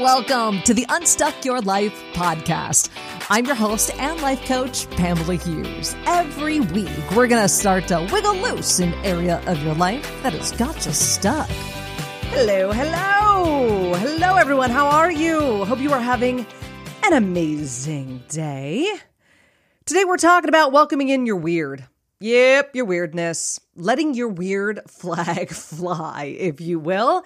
welcome to the Unstuck Your Life podcast. I'm your host and life coach, Pamela Hughes. Every week, we're going to start to wiggle loose an area of your life that has got you stuck. Hello, hello. Hello, everyone. How are you? Hope you are having an amazing day. Today, we're talking about welcoming in your weird. Yep, your weirdness. Letting your weird flag fly, if you will.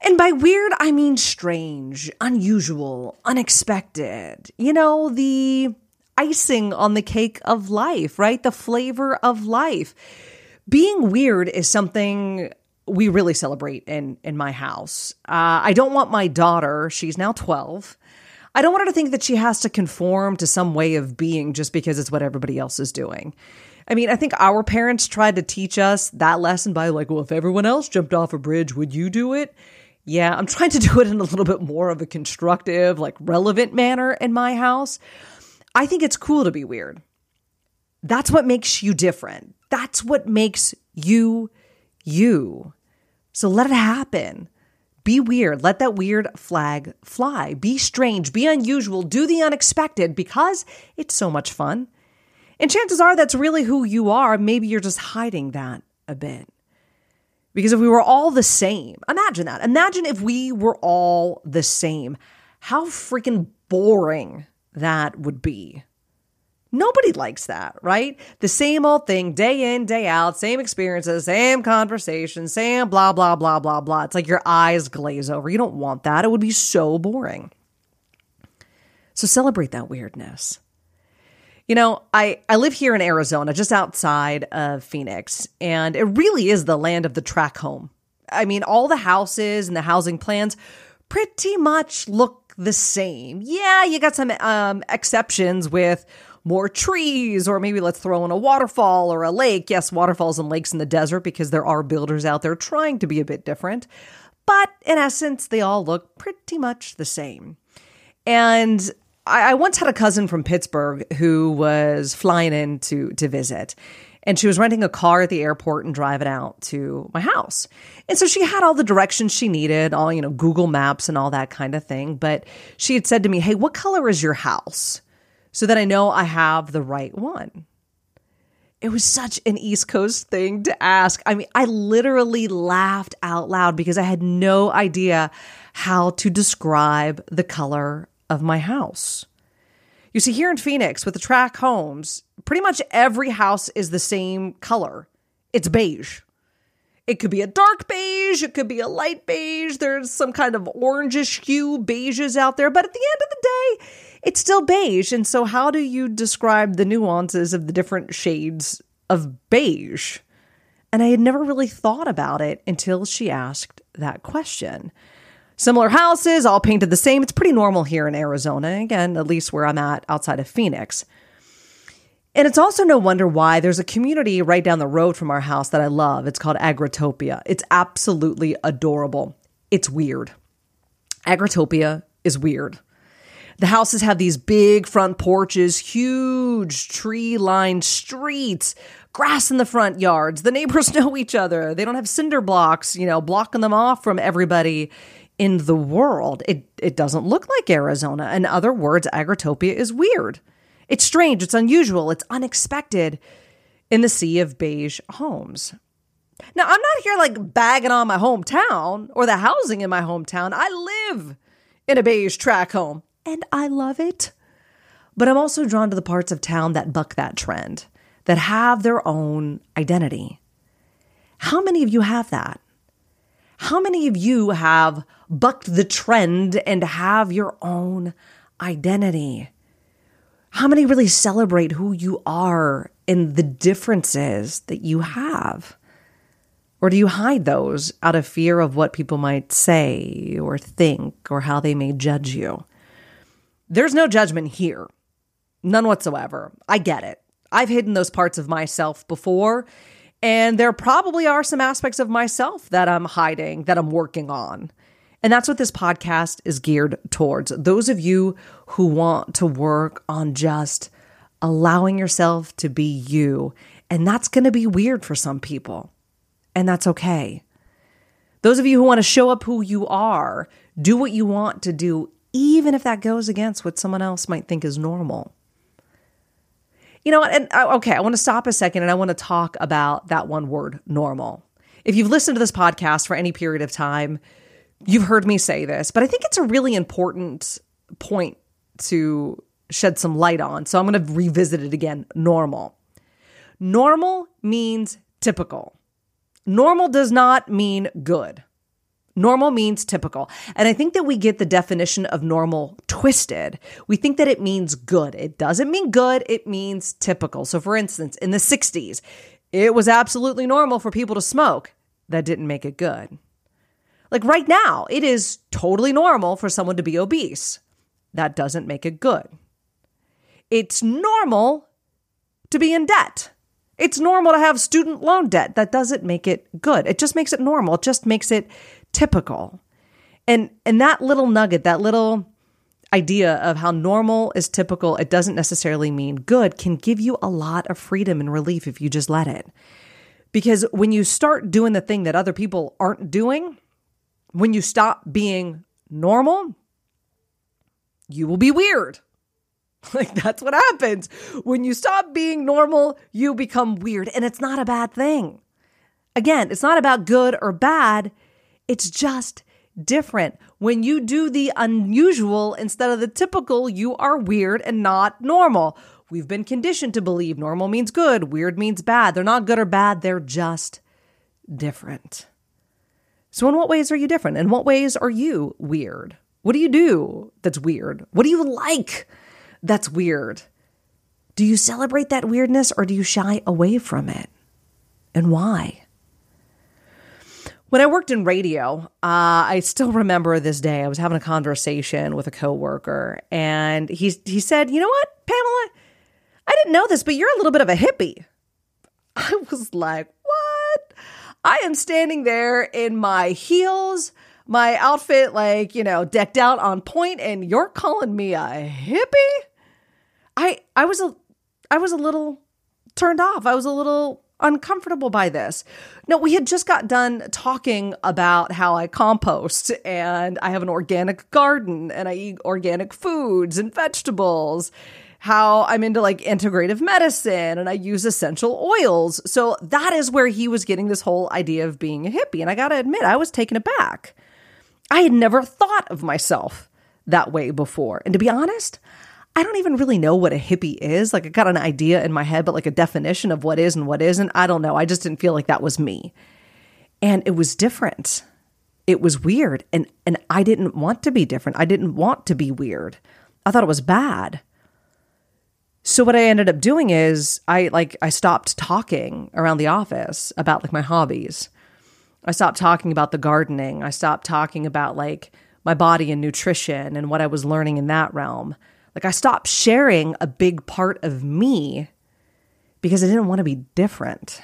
And by weird, I mean strange, unusual, unexpected. You know, the icing on the cake of life, right? The flavor of life. Being weird is something we really celebrate in in my house. Uh, I don't want my daughter, she's now 12. I don't want her to think that she has to conform to some way of being just because it's what everybody else is doing. I mean, I think our parents tried to teach us that lesson by like, well, if everyone else jumped off a bridge, would you do it? Yeah, I'm trying to do it in a little bit more of a constructive, like relevant manner in my house. I think it's cool to be weird. That's what makes you different. That's what makes you you. So let it happen. Be weird. Let that weird flag fly. Be strange. Be unusual. Do the unexpected because it's so much fun. And chances are that's really who you are. Maybe you're just hiding that a bit. Because if we were all the same, imagine that. Imagine if we were all the same. How freaking boring that would be. Nobody likes that, right? The same old thing, day in, day out, same experiences, same conversations, same blah, blah, blah, blah, blah. It's like your eyes glaze over. You don't want that. It would be so boring. So celebrate that weirdness. You know, I, I live here in Arizona, just outside of Phoenix, and it really is the land of the track home. I mean, all the houses and the housing plans pretty much look the same. Yeah, you got some um, exceptions with more trees, or maybe let's throw in a waterfall or a lake. Yes, waterfalls and lakes in the desert because there are builders out there trying to be a bit different. But in essence, they all look pretty much the same. And I, I once had a cousin from Pittsburgh who was flying in to, to visit and she was renting a car at the airport and driving out to my house. And so she had all the directions she needed, all, you know, Google Maps and all that kind of thing. But she had said to me, Hey, what color is your house? So that I know I have the right one. It was such an East Coast thing to ask. I mean, I literally laughed out loud because I had no idea how to describe the color of my house. You see, here in Phoenix with the track homes, pretty much every house is the same color. It's beige. It could be a dark beige, it could be a light beige. There's some kind of orangish hue beiges out there, but at the end of the day, it's still beige. And so, how do you describe the nuances of the different shades of beige? And I had never really thought about it until she asked that question. Similar houses, all painted the same. It's pretty normal here in Arizona, again, at least where I'm at outside of Phoenix. And it's also no wonder why there's a community right down the road from our house that I love. It's called Agritopia. It's absolutely adorable. It's weird. Agritopia is weird. The houses have these big front porches, huge tree lined streets, grass in the front yards. The neighbors know each other. They don't have cinder blocks, you know, blocking them off from everybody in the world. It it doesn't look like Arizona. In other words, Agritopia is weird. It's strange, it's unusual, it's unexpected in the sea of beige homes. Now, I'm not here like bagging on my hometown or the housing in my hometown. I live in a beige track home and I love it. But I'm also drawn to the parts of town that buck that trend, that have their own identity. How many of you have that? How many of you have bucked the trend and have your own identity? How many really celebrate who you are and the differences that you have? Or do you hide those out of fear of what people might say or think or how they may judge you? There's no judgment here. None whatsoever. I get it. I've hidden those parts of myself before, and there probably are some aspects of myself that I'm hiding, that I'm working on. And that's what this podcast is geared towards. Those of you who want to work on just allowing yourself to be you. And that's going to be weird for some people. And that's okay. Those of you who want to show up who you are, do what you want to do, even if that goes against what someone else might think is normal. You know what? And uh, okay, I want to stop a second and I want to talk about that one word, normal. If you've listened to this podcast for any period of time, you've heard me say this, but I think it's a really important point to shed some light on. So I'm going to revisit it again. Normal. Normal means typical. Normal does not mean good. Normal means typical. And I think that we get the definition of normal twisted. We think that it means good. It doesn't mean good, it means typical. So, for instance, in the 60s, it was absolutely normal for people to smoke. That didn't make it good. Like right now, it is totally normal for someone to be obese. That doesn't make it good. It's normal to be in debt. It's normal to have student loan debt. That doesn't make it good. It just makes it normal. It just makes it typical. And and that little nugget, that little idea of how normal is typical, it doesn't necessarily mean good, can give you a lot of freedom and relief if you just let it. Because when you start doing the thing that other people aren't doing, when you stop being normal, you will be weird. Like that's what happens. When you stop being normal, you become weird. And it's not a bad thing. Again, it's not about good or bad. It's just different. When you do the unusual instead of the typical, you are weird and not normal. We've been conditioned to believe normal means good, weird means bad. They're not good or bad, they're just different. So, in what ways are you different? In what ways are you weird? What do you do that's weird? What do you like that's weird? Do you celebrate that weirdness or do you shy away from it? And why? When I worked in radio, uh, I still remember this day. I was having a conversation with a coworker, and he he said, "You know what, Pamela? I didn't know this, but you're a little bit of a hippie." I was like, "What?" I am standing there in my heels, my outfit like you know decked out on point, and you're calling me a hippie? I I was a I was a little turned off. I was a little uncomfortable by this. No, we had just got done talking about how I compost and I have an organic garden and I eat organic foods and vegetables. How I'm into like integrative medicine and I use essential oils. So that is where he was getting this whole idea of being a hippie. And I got to admit, I was taken aback. I had never thought of myself that way before. And to be honest, I don't even really know what a hippie is. Like I got an idea in my head, but like a definition of what is and what isn't, I don't know. I just didn't feel like that was me. And it was different. It was weird. And and I didn't want to be different. I didn't want to be weird. I thought it was bad. So what I ended up doing is I like I stopped talking around the office about like my hobbies. I stopped talking about the gardening. I stopped talking about like my body and nutrition and what I was learning in that realm. Like I stopped sharing a big part of me because I didn't want to be different.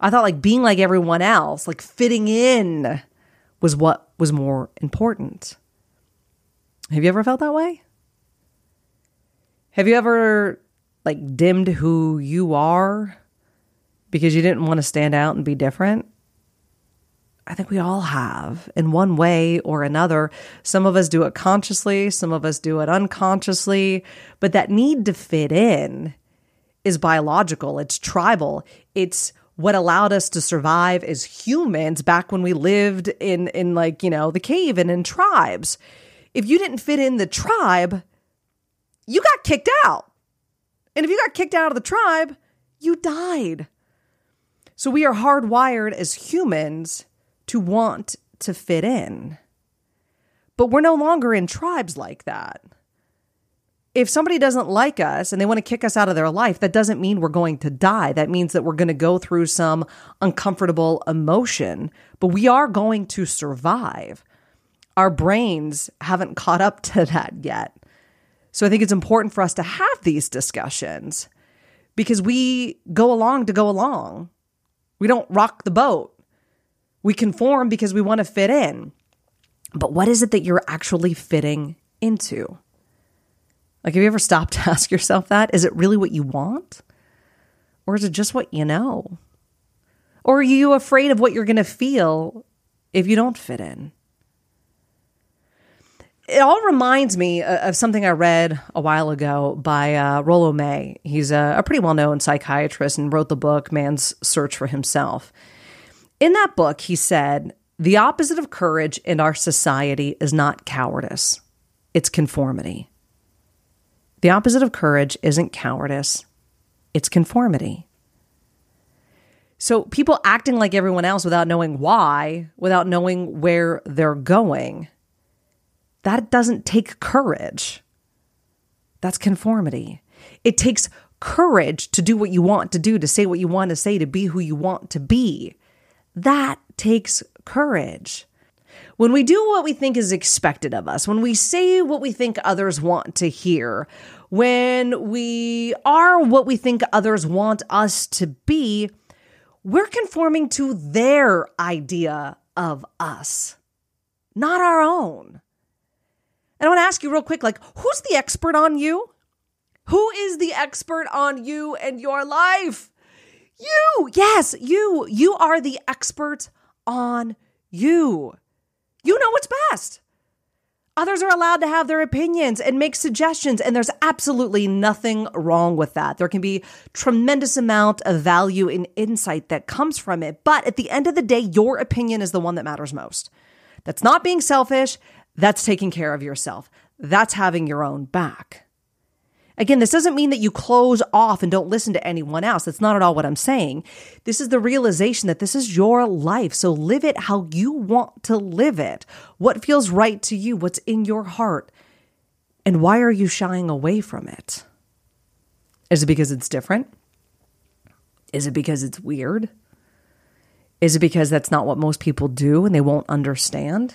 I thought like being like everyone else, like fitting in was what was more important. Have you ever felt that way? Have you ever like dimmed who you are because you didn't want to stand out and be different? I think we all have in one way or another. Some of us do it consciously, some of us do it unconsciously, but that need to fit in is biological, it's tribal, it's what allowed us to survive as humans back when we lived in in like, you know, the cave and in tribes. If you didn't fit in the tribe, you got kicked out. And if you got kicked out of the tribe, you died. So we are hardwired as humans to want to fit in. But we're no longer in tribes like that. If somebody doesn't like us and they want to kick us out of their life, that doesn't mean we're going to die. That means that we're going to go through some uncomfortable emotion, but we are going to survive. Our brains haven't caught up to that yet. So I think it's important for us to have these discussions because we go along to go along. We don't rock the boat. We conform because we want to fit in. But what is it that you're actually fitting into? Like, have you ever stopped to ask yourself that? Is it really what you want? Or is it just what you know? Or are you afraid of what you're going to feel if you don't fit in. It all reminds me of something I read a while ago by uh, Rollo May. He's a, a pretty well known psychiatrist and wrote the book Man's Search for Himself. In that book, he said, The opposite of courage in our society is not cowardice, it's conformity. The opposite of courage isn't cowardice, it's conformity. So people acting like everyone else without knowing why, without knowing where they're going, that doesn't take courage. That's conformity. It takes courage to do what you want to do, to say what you want to say, to be who you want to be. That takes courage. When we do what we think is expected of us, when we say what we think others want to hear, when we are what we think others want us to be, we're conforming to their idea of us, not our own. And I want to ask you real quick like, who's the expert on you? Who is the expert on you and your life? You. Yes, you. You are the expert on you. You know what's best. Others are allowed to have their opinions and make suggestions, and there's absolutely nothing wrong with that. There can be tremendous amount of value and insight that comes from it, but at the end of the day, your opinion is the one that matters most. That's not being selfish, that's taking care of yourself. That's having your own back. Again, this doesn't mean that you close off and don't listen to anyone else. That's not at all what I'm saying. This is the realization that this is your life. So live it how you want to live it. What feels right to you? What's in your heart? And why are you shying away from it? Is it because it's different? Is it because it's weird? Is it because that's not what most people do and they won't understand?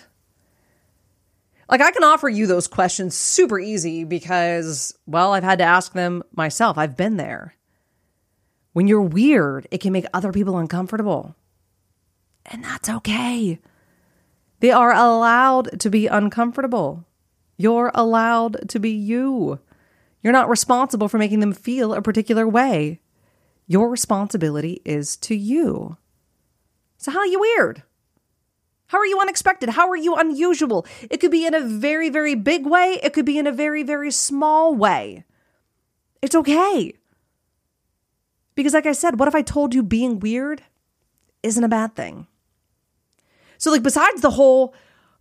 Like I can offer you those questions super easy because, well, I've had to ask them myself. I've been there. When you're weird, it can make other people uncomfortable. And that's okay. They are allowed to be uncomfortable. You're allowed to be you. You're not responsible for making them feel a particular way. Your responsibility is to you. So, how are you weird? How are you unexpected? How are you unusual? It could be in a very, very big way. It could be in a very, very small way. It's okay. Because, like I said, what if I told you being weird isn't a bad thing? So, like, besides the whole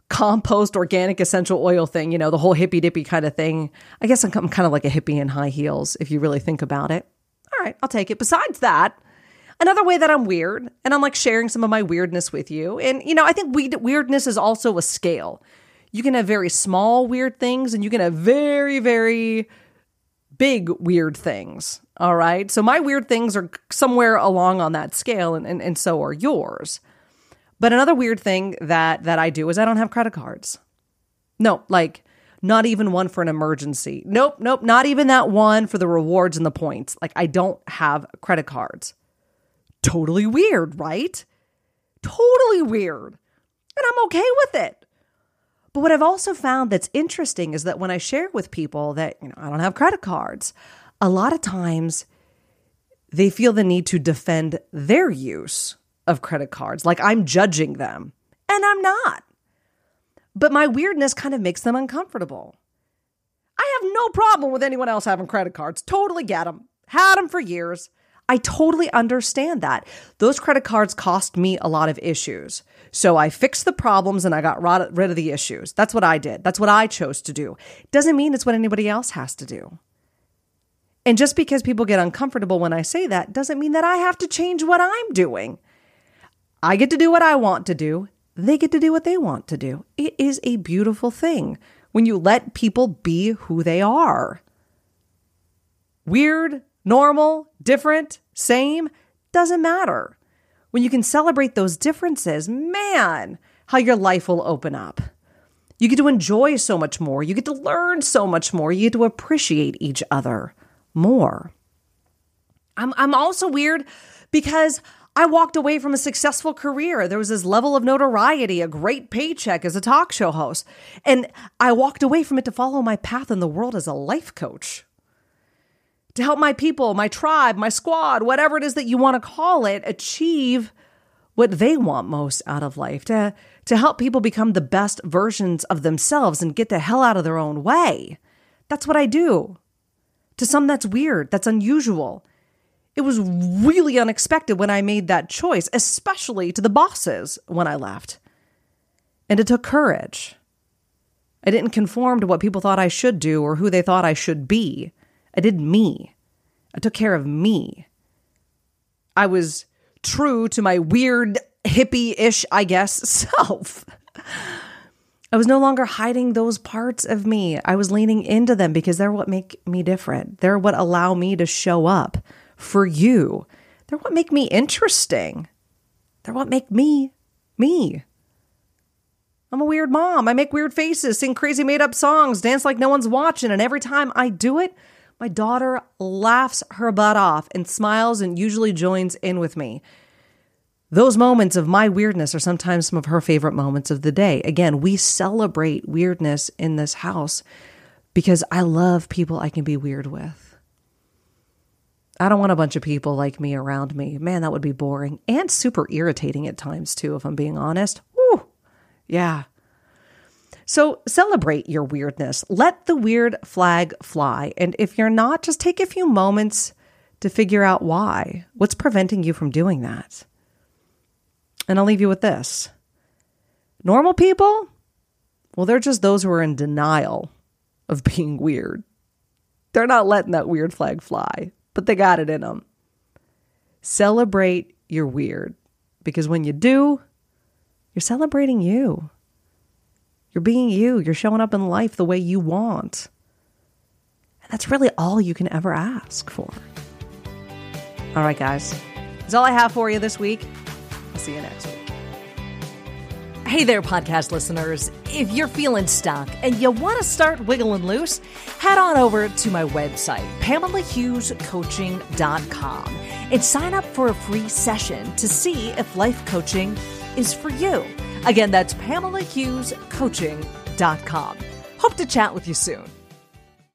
compost organic essential oil thing, you know, the whole hippy dippy kind of thing, I guess I'm, I'm kind of like a hippie in high heels if you really think about it. All right, I'll take it. Besides that, another way that I'm weird, and I'm like sharing some of my weirdness with you. And, you know, I think we, weirdness is also a scale. You can have very small weird things, and you can have very, very big weird things. All right. So my weird things are somewhere along on that scale, and, and, and so are yours. But another weird thing that that I do is I don't have credit cards. No, like not even one for an emergency. Nope, nope, not even that one for the rewards and the points. Like I don't have credit cards. Totally weird, right? Totally weird. And I'm okay with it. But what I've also found that's interesting is that when I share with people that, you know, I don't have credit cards, a lot of times they feel the need to defend their use of credit cards, like I'm judging them. And I'm not. But my weirdness kind of makes them uncomfortable. I have no problem with anyone else having credit cards. Totally get them. Had them for years. I totally understand that. Those credit cards cost me a lot of issues. So I fixed the problems and I got rid of the issues. That's what I did. That's what I chose to do. Doesn't mean it's what anybody else has to do. And just because people get uncomfortable when I say that doesn't mean that I have to change what I'm doing. I get to do what I want to do. They get to do what they want to do. It is a beautiful thing when you let people be who they are. Weird, normal, different, same, doesn't matter. When you can celebrate those differences, man, how your life will open up. You get to enjoy so much more. You get to learn so much more. You get to appreciate each other more. I'm, I'm also weird because I walked away from a successful career. There was this level of notoriety, a great paycheck as a talk show host. And I walked away from it to follow my path in the world as a life coach to help my people, my tribe, my squad, whatever it is that you want to call it, achieve what they want most out of life, to, to help people become the best versions of themselves and get the hell out of their own way. That's what I do. To some, that's weird, that's unusual. It was really unexpected when I made that choice, especially to the bosses when I left. And it took courage. I didn't conform to what people thought I should do or who they thought I should be. I did me. I took care of me. I was true to my weird, hippie ish, I guess, self. I was no longer hiding those parts of me. I was leaning into them because they're what make me different. They're what allow me to show up for you. They're what make me interesting. They're what make me me. I'm a weird mom. I make weird faces, sing crazy made up songs, dance like no one's watching. And every time I do it, my daughter laughs her butt off and smiles and usually joins in with me. Those moments of my weirdness are sometimes some of her favorite moments of the day. Again, we celebrate weirdness in this house because I love people I can be weird with. I don't want a bunch of people like me around me. Man, that would be boring and super irritating at times, too, if I'm being honest. Yeah. So celebrate your weirdness. Let the weird flag fly. And if you're not, just take a few moments to figure out why. What's preventing you from doing that? And I'll leave you with this normal people, well, they're just those who are in denial of being weird. They're not letting that weird flag fly, but they got it in them. Celebrate your weird because when you do, you're celebrating you. You're being you. You're showing up in life the way you want. And that's really all you can ever ask for. All right, guys. That's all I have for you this week. I'll See you next week. Hey there, podcast listeners. If you're feeling stuck and you want to start wiggling loose, head on over to my website, PamelaHughesCoaching.com, and sign up for a free session to see if life coaching is for you. Again, that's PamelaHughesCoaching.com. Hope to chat with you soon.